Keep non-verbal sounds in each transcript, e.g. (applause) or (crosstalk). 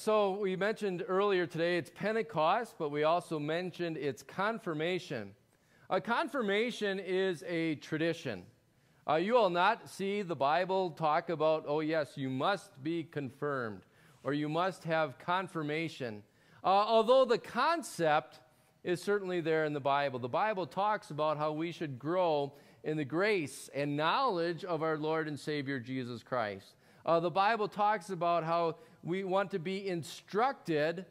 So we mentioned earlier today it's Pentecost, but we also mentioned it's confirmation. A confirmation is a tradition. Uh, you will not see the Bible talk about, oh, yes, you must be confirmed or you must have confirmation. Uh, although the concept is certainly there in the Bible. The Bible talks about how we should grow in the grace and knowledge of our Lord and Savior Jesus Christ. Uh, the Bible talks about how we want to be instructed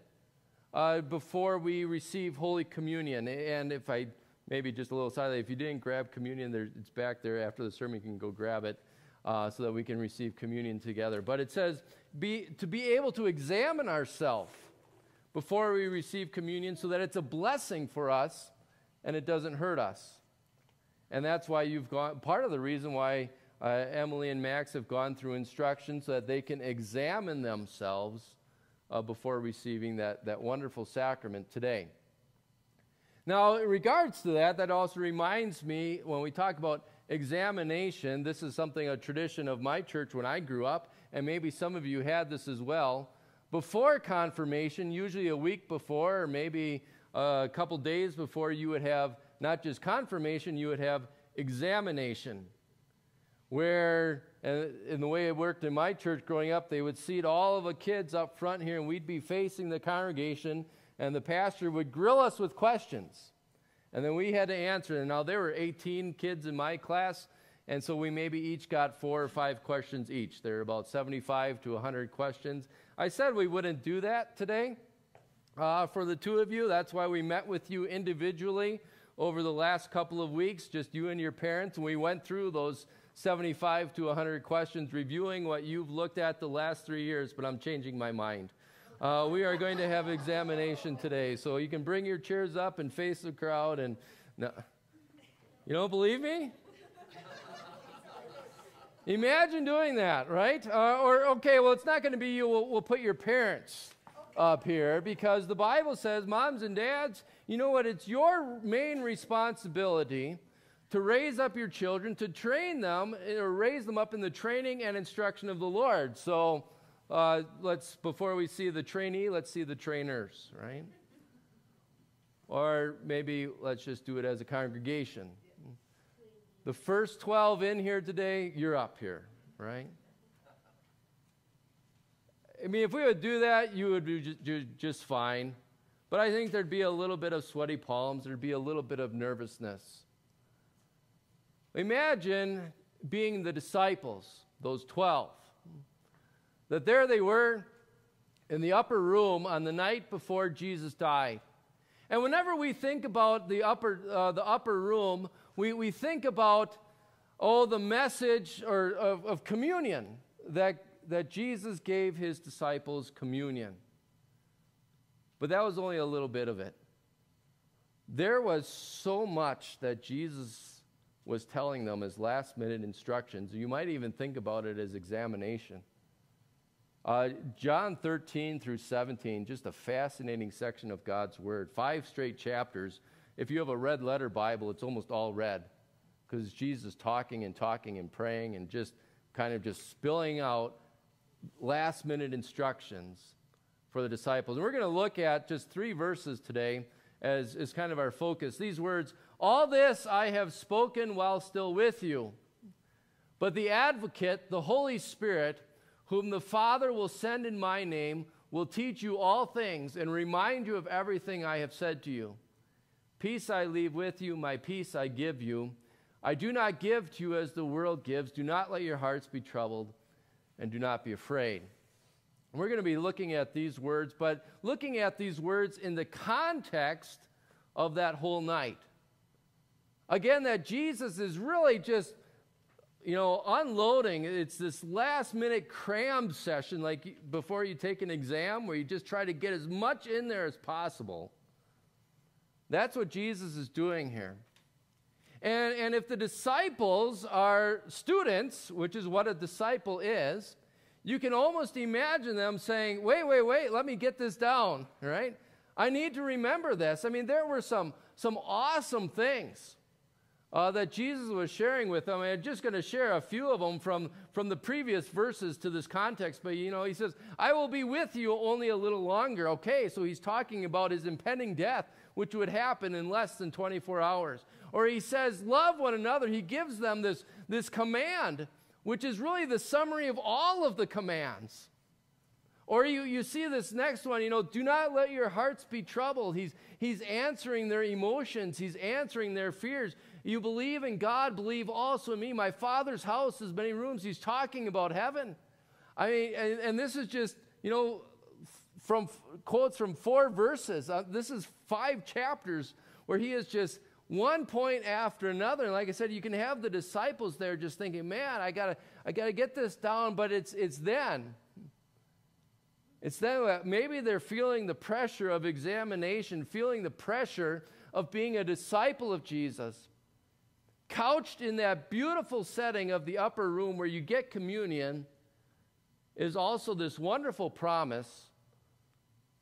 uh, before we receive Holy Communion. And if I maybe just a little side, if you didn't grab communion, there, it's back there after the sermon. You can go grab it uh, so that we can receive communion together. But it says be, to be able to examine ourselves before we receive communion so that it's a blessing for us and it doesn't hurt us. And that's why you've gone, part of the reason why uh, Emily and Max have gone through instructions so that they can examine themselves uh, before receiving that, that wonderful sacrament today. Now, in regards to that, that also reminds me when we talk about examination, this is something, a tradition of my church when I grew up, and maybe some of you had this as well. Before confirmation, usually a week before, or maybe a couple days before, you would have not just confirmation, you would have examination. Where, in the way it worked in my church growing up, they would seat all of the kids up front here, and we'd be facing the congregation, and the pastor would grill us with questions. And then we had to answer. And now there were 18 kids in my class, and so we maybe each got four or five questions each. There are about 75 to 100 questions. I said we wouldn't do that today uh, for the two of you. That's why we met with you individually over the last couple of weeks, just you and your parents, and we went through those 75 to 100 questions, reviewing what you've looked at the last three years, but I'm changing my mind. Uh, we are going to have examination today, so you can bring your chairs up and face the crowd. And no, you don't believe me? Imagine doing that, right? Uh, or okay, well, it's not going to be you. We'll, we'll put your parents up here because the Bible says, moms and dads, you know what? It's your main responsibility to raise up your children, to train them, or raise them up in the training and instruction of the Lord. So uh, let's, before we see the trainee, let's see the trainers, right? Or maybe let's just do it as a congregation. The first 12 in here today, you're up here, right? I mean, if we would do that, you would be just fine. But I think there'd be a little bit of sweaty palms, there'd be a little bit of nervousness. Imagine being the disciples, those 12, that there they were in the upper room on the night before Jesus died. And whenever we think about the upper, uh, the upper room, we, we think about, oh, the message or, of, of communion that, that Jesus gave his disciples communion. But that was only a little bit of it. There was so much that Jesus was telling them as last minute instructions. You might even think about it as examination. Uh, John 13 through 17, just a fascinating section of God's Word. Five straight chapters. If you have a red letter Bible, it's almost all red because Jesus talking and talking and praying and just kind of just spilling out last minute instructions for the disciples. And we're going to look at just three verses today as, as kind of our focus. These words All this I have spoken while still with you. But the advocate, the Holy Spirit, whom the Father will send in my name, will teach you all things and remind you of everything I have said to you. Peace I leave with you, my peace I give you. I do not give to you as the world gives. Do not let your hearts be troubled, and do not be afraid. We're going to be looking at these words, but looking at these words in the context of that whole night. Again, that Jesus is really just, you know, unloading. It's this last minute cram session, like before you take an exam, where you just try to get as much in there as possible. That's what Jesus is doing here. And, and if the disciples are students, which is what a disciple is, you can almost imagine them saying, wait, wait, wait, let me get this down, right? I need to remember this. I mean, there were some, some awesome things uh, that Jesus was sharing with them. I'm just going to share a few of them from, from the previous verses to this context. But, you know, he says, I will be with you only a little longer. Okay, so he's talking about his impending death, which would happen in less than 24 hours. Or he says, Love one another. He gives them this, this command, which is really the summary of all of the commands. Or you, you see this next one, you know, do not let your hearts be troubled. He's, he's answering their emotions, he's answering their fears. You believe in God, believe also in me. My Father's house has many rooms. He's talking about heaven. I mean, and, and this is just, you know, from quotes from four verses. Uh, this is five chapters where he is just one point after another. And like I said, you can have the disciples there just thinking, man, I gotta, I gotta get this down, but it's it's then. It's then that maybe they're feeling the pressure of examination, feeling the pressure of being a disciple of Jesus couched in that beautiful setting of the upper room where you get communion, is also this wonderful promise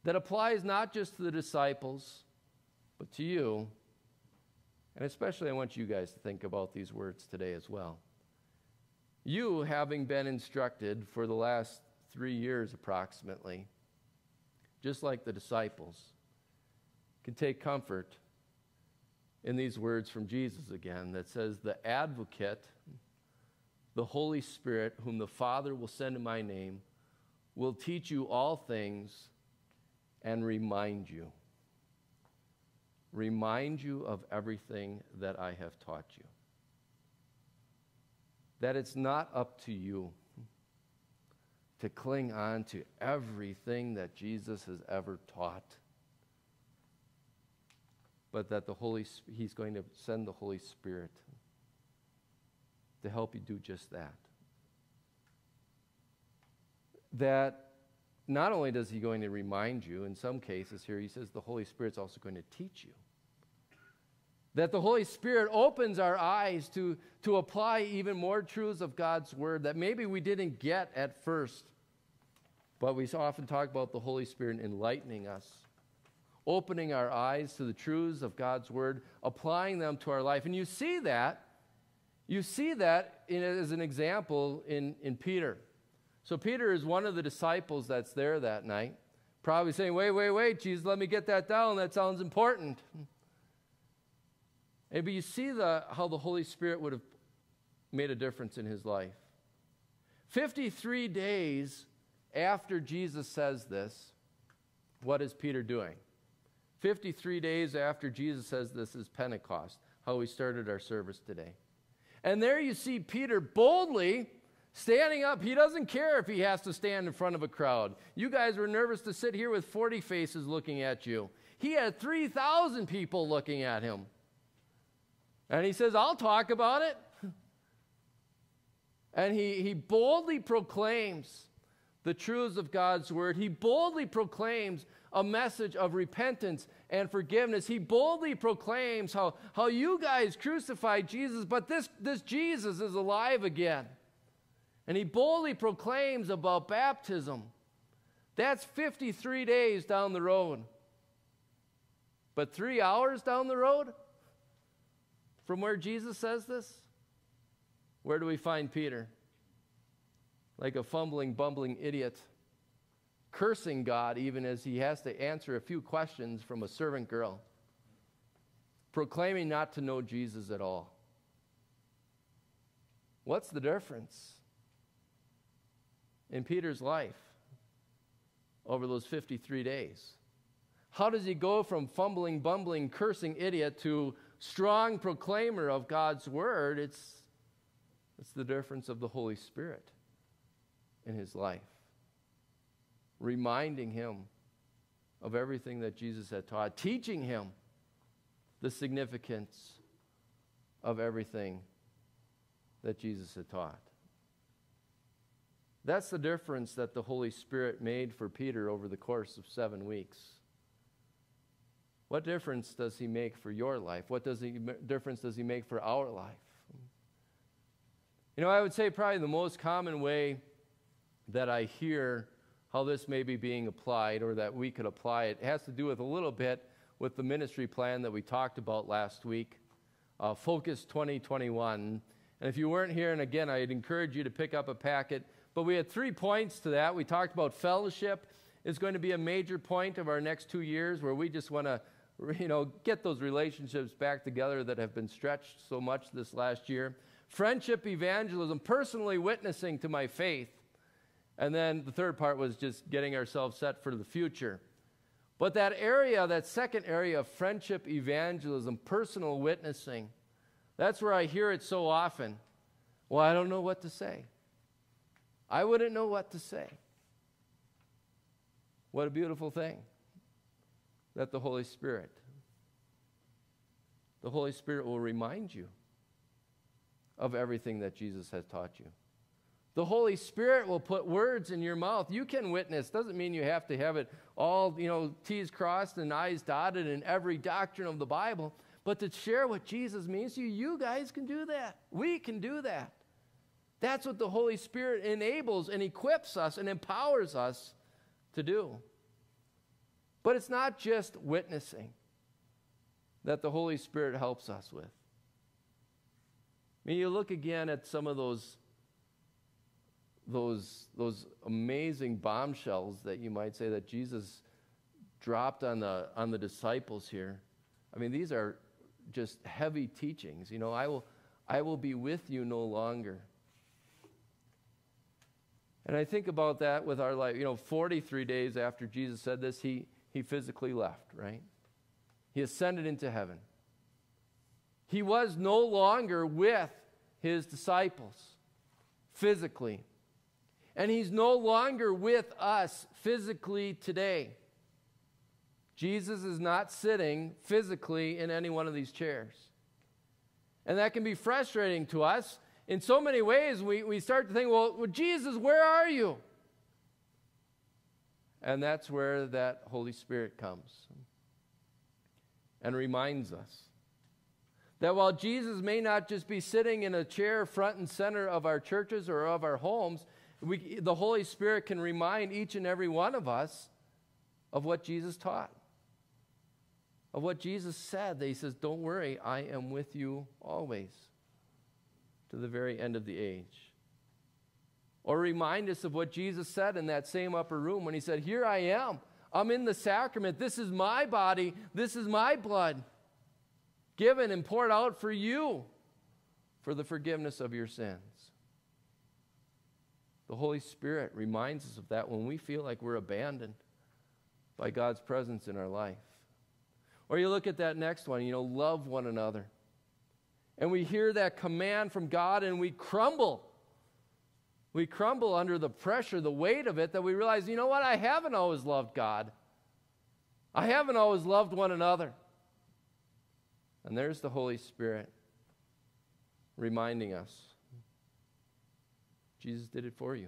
that applies not just to the disciples, but to you. And especially, I want you guys to think about these words today as well. You, having been instructed for the last three years approximately, just like the disciples, can take comfort in these words from Jesus again that says, The advocate, the Holy Spirit, whom the Father will send in my name, will teach you all things and remind you. Remind you of everything that I have taught you. That it's not up to you to cling on to everything that Jesus has ever taught but that the Holy He's going to send the Holy Spirit to help you do just that. That not only does he going to remind you, in some cases here he says the Holy Spirit's also going to teach you. That the Holy Spirit opens our eyes to, to apply even more truths of God's Word that maybe we didn't get at first. But we often talk about the Holy Spirit enlightening us opening our eyes to the truths of God's word, applying them to our life. And you see that, you see that in, as an example in, in Peter. So Peter is one of the disciples that's there that night, probably saying, Wait, wait, wait, Jesus, let me get that down. That sounds important. Maybe you see the, how the Holy Spirit would have made a difference in his life. 53 days after Jesus says this, what is Peter doing? 53 days after Jesus says this is Pentecost, how we started our service today. And there you see Peter boldly standing up. He doesn't care if he has to stand in front of a crowd. You guys were nervous to sit here with 40 faces looking at you. He had 3,000 people looking at him. And he says, I'll talk about it. (laughs) And he, he boldly proclaims the truths of God's word. He boldly proclaims a message of repentance and forgiveness. He boldly proclaims how, how you guys crucified Jesus, but this, this Jesus is alive again. And he boldly proclaims about baptism. That's 53 days down the road. But three hours down the road from where Jesus says this, where do we find Peter? Like a fumbling, bumbling idiot cursing God even as he has to answer a few questions from a servant girl, proclaiming not to know Jesus at all. What's the difference in Peter's life over those 53 days? How does he go from fumbling, bumbling, cursing idiot to strong proclaimer of God's word? It's, it's the difference of the Holy Spirit in his life reminding him of everything that Jesus had taught, teaching him the significance of everything that Jesus had taught. That's the difference that the Holy Spirit made for Peter over the course of seven weeks. What difference does he make for your life? What does he, difference does he make for our life? You know, I would say probably the most common way that I hear how this may be being applied or that we could apply it. It has to do with a little bit with the ministry plan that we talked about last week uh, Focus 2021. And if you weren't here, and again, I'd encourage you to pick up a packet. But we had three points to that. We talked about fellowship is going to be a major point of our next two years where we just want to (laughs) you know, get those relationships back together that have been stretched so much this last year. Friendship, evangelism, personally witnessing to my faith. And then the third part was just getting ourselves set for the future. But that area, that second area of friendship, evangelism, personal witnessing, that's where I hear it so often. Well, I don't know what to say. I wouldn't know what to say. What a beautiful thing that the Holy Spirit, the Holy Spirit will remind you of everything that Jesus has taught you. The Holy Spirit will put words in your mouth. You can witness. Doesn't mean you have to have it all, you know, T's crossed and I's dotted in every doctrine of the Bible. But to share what Jesus means to you, you guys can do that. We can do that. That's what the Holy Spirit enables and equips us and empowers us to do. But it's not just witnessing that the Holy Spirit helps us with. I mean, you look again at some of those, those, those amazing bombshells that you might say that Jesus dropped on the, on the disciples here. I mean, these are just heavy teachings. You know, I will, I will be with you no longer. And I think about that with our life. You know, 43 days after Jesus said this, he, he physically left, right? He ascended into heaven. He was no longer with his disciples physically. And he's no longer with us physically today. Jesus is not sitting physically in any one of these chairs. And that can be frustrating to us. In so many ways, we, we start to think, well, well Jesus, where are you? And that's where that Holy Spirit comes and reminds us that while Jesus may not just be sitting in a chair front and center of our churches or of our homes, we, the Holy Spirit can remind each and every one of us of what Jesus taught, of what Jesus said. That he says, Don't worry, I am with you always to the very end of the age. Or remind us of what Jesus said in that same upper room when he said, Here I am. I'm in the sacrament. This is my body. This is my blood given and poured out for you for the forgiveness of your sins. The Holy Spirit reminds us of that when we feel like we're abandoned by God's presence in our life. Or you look at that next one, you know, love one another. And we hear that command from God and we crumble we crumble under the pressure, the weight of it, that we realize, you know what? I haven't always loved God. I haven't always loved one another. And there's the Holy Spirit reminding us Jesus did it for you.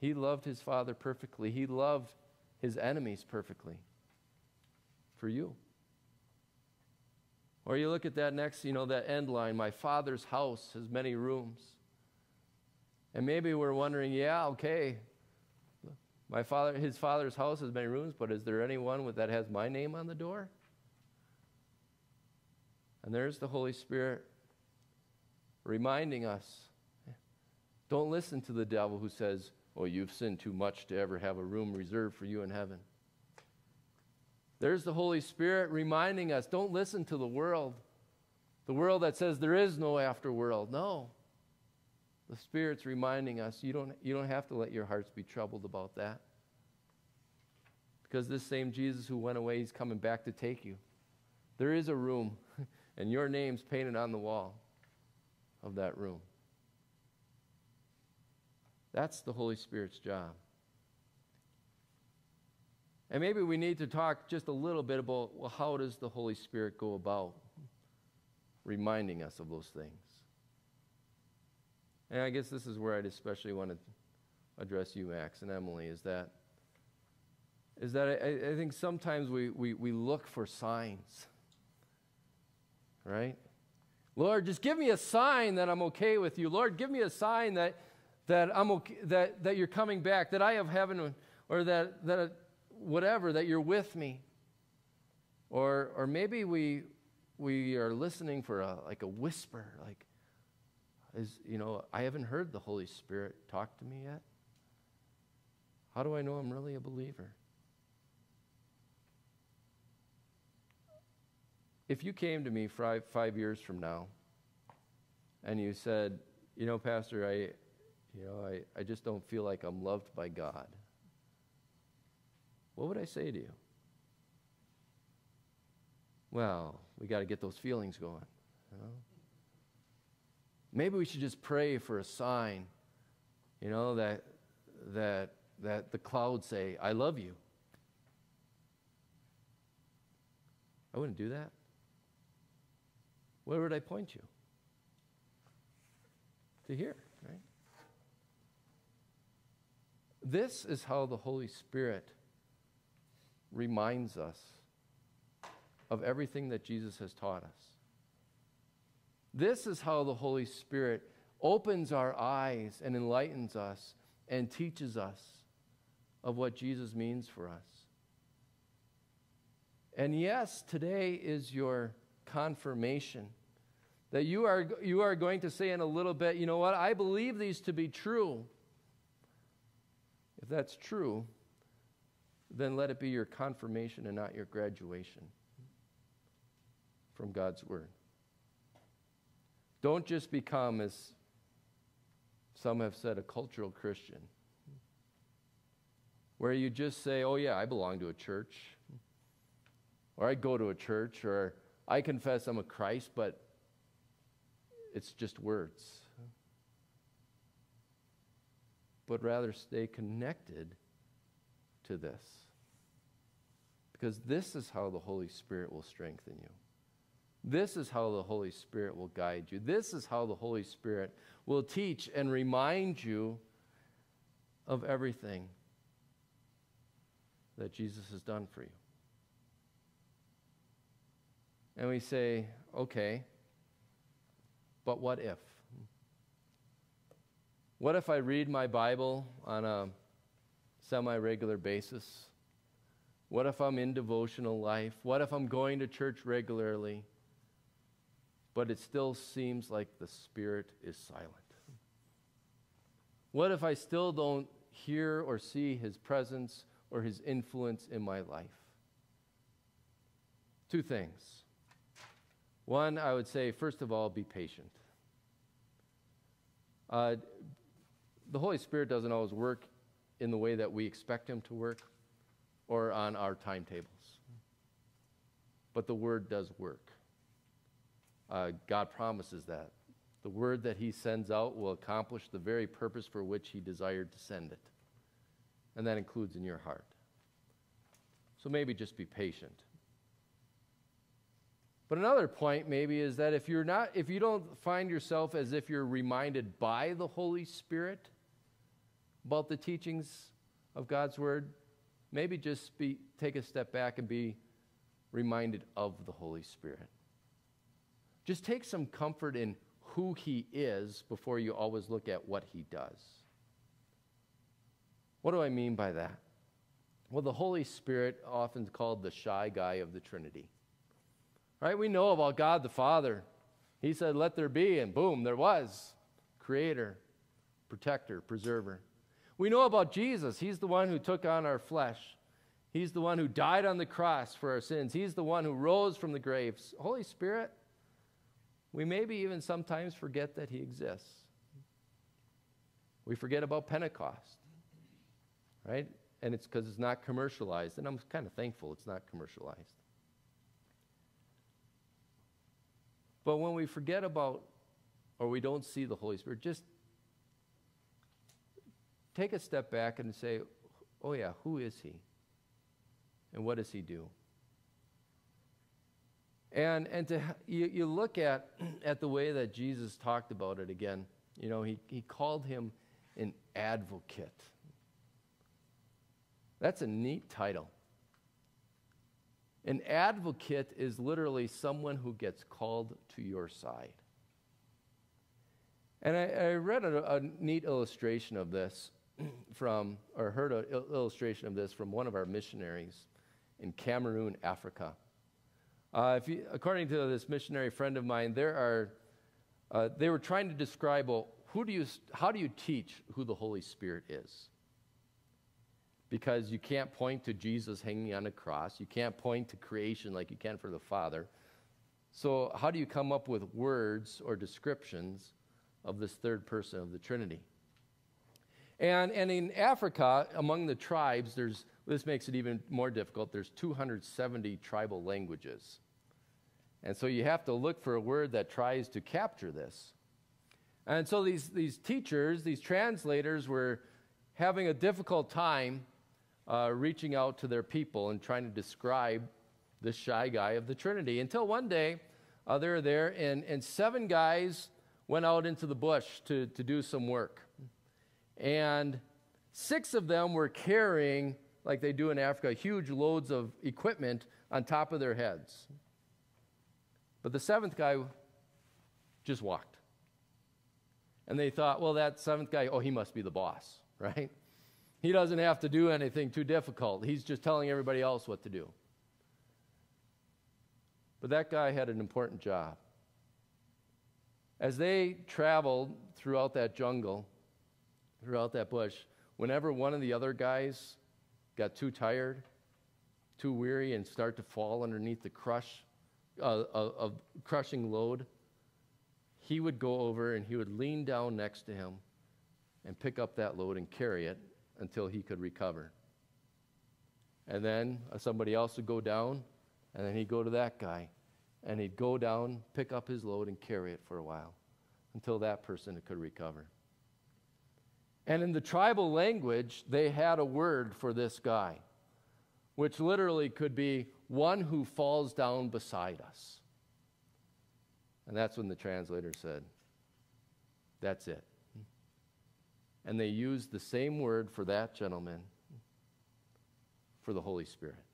He loved his Father perfectly, he loved his enemies perfectly for you. Or you look at that next, you know, that end line My Father's house has many rooms. And maybe we're wondering, yeah, okay, my father, his father's house has many rooms, but is there anyone with, that has my name on the door? And there's the Holy Spirit reminding us don't listen to the devil who says, Oh, you've sinned too much to ever have a room reserved for you in heaven. There's the Holy Spirit reminding us don't listen to the world, the world that says there is no afterworld. No. The Spirit's reminding us you don't, you don't have to let your hearts be troubled about that. Because this same Jesus who went away, he's coming back to take you. There is a room, (laughs) and your name's painted on the wall of that room. That's the Holy Spirit's job. And maybe we need to talk just a little bit about well, how does the Holy Spirit go about reminding us of those things? And I guess this is where I'd especially want to address you, Max and Emily, is that is that I, I think sometimes we, we, we look for signs. Right? Lord, just give me a sign that I'm okay with you. Lord, give me a sign that, that, I'm okay, that, that you're coming back, that I have heaven, or that, that whatever, that you're with me. Or, or maybe we, we are listening for a, like a whisper, like, is, you know, I haven't heard the Holy Spirit talk to me yet. How do I know I'm really a believer? If you came to me five, five years from now and you said, you know, Pastor, I, you know, I, I just don't feel like I'm loved by God, what would I say to you? Well, we got to get those feelings going. You know? Maybe we should just pray for a sign, you know, that, that, that the clouds say, I love you. I wouldn't do that. Where would I point you? To here, right? This is how the Holy Spirit reminds us of everything that Jesus has taught us. This is how the Holy Spirit opens our eyes and enlightens us and teaches us of what Jesus means for us. And yes, today is your confirmation that you are, you are going to say in a little bit, you know what, I believe these to be true. If that's true, then let it be your confirmation and not your graduation from God's Word. Don't just become, as some have said, a cultural Christian, where you just say, oh, yeah, I belong to a church, or I go to a church, or I confess I'm a Christ, but it's just words. But rather stay connected to this. Because this is how the Holy Spirit will strengthen you. This is how the Holy Spirit will guide you. This is how the Holy Spirit will teach and remind you of everything that Jesus has done for you. And we say, okay, but what if? What if I read my Bible on a semi regular basis? What if I'm in devotional life? What if I'm going to church regularly? but it still seems like the Spirit is silent? What if I still don't hear or see His presence or His influence in my life? Two things. One, I would say, first of all, be patient. Uh, the Holy Spirit doesn't always work in the way that we expect Him to work or on our timetables, but the Word does work. Uh, God promises that. The word that he sends out will accomplish the very purpose for which he desired to send it. And that includes in your heart. So maybe just be patient. But another point maybe is that if you're not if you don't find yourself as if you're reminded by the Holy Spirit about the teachings of God's word, maybe just be take a step back and be reminded of the Holy Spirit. Just take some comfort in who he is before you always look at what he does. What do I mean by that? Well, the Holy Spirit, often called the shy guy of the Trinity. Right? We know about God the Father. He said, Let there be, and boom, there was. Creator, protector, preserver. We know about Jesus. He's the one who took on our flesh. He's the one who died on the cross for our sins. He's the one who rose from the graves. Holy Spirit, we maybe even sometimes forget that he exists. We forget about Pentecost, right? And it's because it's not commercialized. And I'm kind of thankful it's not commercialized. But when we forget about or we don't see the Holy Spirit, just take a step back and say, oh, yeah, who is he? And what does he do? And, and to, you, you look at, at the way that Jesus talked about it again. You know, he, he called him an advocate. That's a neat title. An advocate is literally someone who gets called to your side. And I, I read a, a, neat illustration of this (clears throat) from, or heard an illustration of this from one of our missionaries in Cameroon, Africa. Uh, if you, according to this missionary friend of mine, there are, uh, they were trying to describe, well, who do you, how do you teach who the Holy Spirit is? Because you can't point to Jesus hanging on a cross. You can't point to creation like you can for the Father. So, how do you come up with words or descriptions of this third person of the Trinity? And, and in Africa, among the tribes, there's, this makes it even more difficult. There's 270 tribal languages. And so you have to look for a word that tries to capture this. And so these, these teachers, these translators, were having a difficult time uh, reaching out to their people and trying to describe the shy guy of the Trinity. Until one day, uh, they were there, and, and seven guys went out into the bush to, to do some work. And six of them were carrying, like they do in Africa, huge loads of equipment on top of their heads. But the seventh guy just walked. And they thought, well, that seventh guy, oh, he must be the boss, (laughs) right? He doesn't have to do anything too difficult. He's just telling everybody else what to do. But that guy had an important job. As they traveled throughout that jungle, throughout that bush, whenever one of the other guys got too tired, too weary, and start to fall underneath the crush uh, of crushing load, he would go over and he would lean down next to him and pick up that load and carry it until he could recover. And then uh, somebody else would go down and then he'd go to that guy and he'd go down, pick up his load, and carry it for a while until that person could recover. And in the tribal language, they had a word for this guy, which literally could be one who falls down beside us. And that's when the translator said, That's it. And they used the same word for that gentleman for the Holy Spirit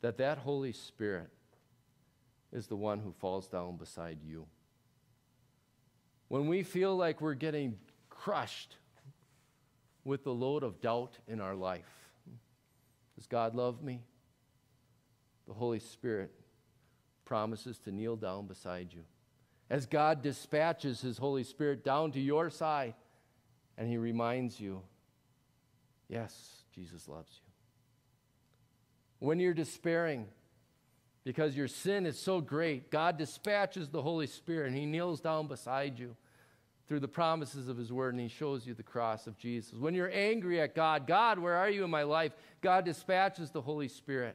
that that Holy Spirit is the one who falls down beside you. When we feel like we're getting crushed with the load of doubt in our life, does God love me? The Holy Spirit promises to kneel down beside you. As God dispatches His Holy Spirit down to your side, and He reminds you, yes, Jesus loves you when you're despairing because your sin is so great, God dispatches the Holy Spirit and He kneels down beside you through the promises of His Word and He shows you the cross of Jesus. When you're angry at God, God, where are you in my life? God dispatches the Holy Spirit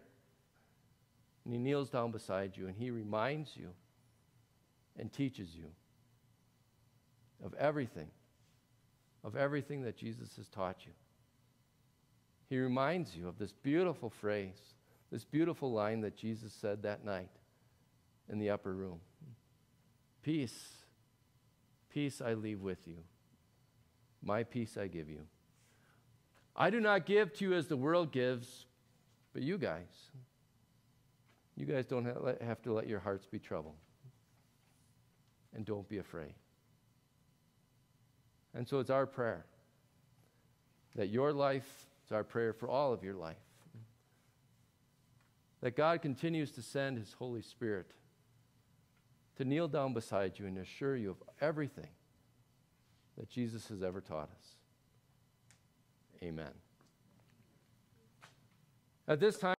and He kneels down beside you and He reminds you and teaches you of everything, of everything that Jesus has taught you. He reminds you of this beautiful phrase this beautiful line that Jesus said that night in the upper room Peace, peace I leave with you. My peace I give you. I do not give to you as the world gives, but you guys. You guys don't have to let your hearts be troubled. And don't be afraid. And so it's our prayer that your life, is our prayer for all of your life, that God continues to send His Holy Spirit to kneel down beside you and assure you of everything that Jesus has ever taught us. Amen. At this time,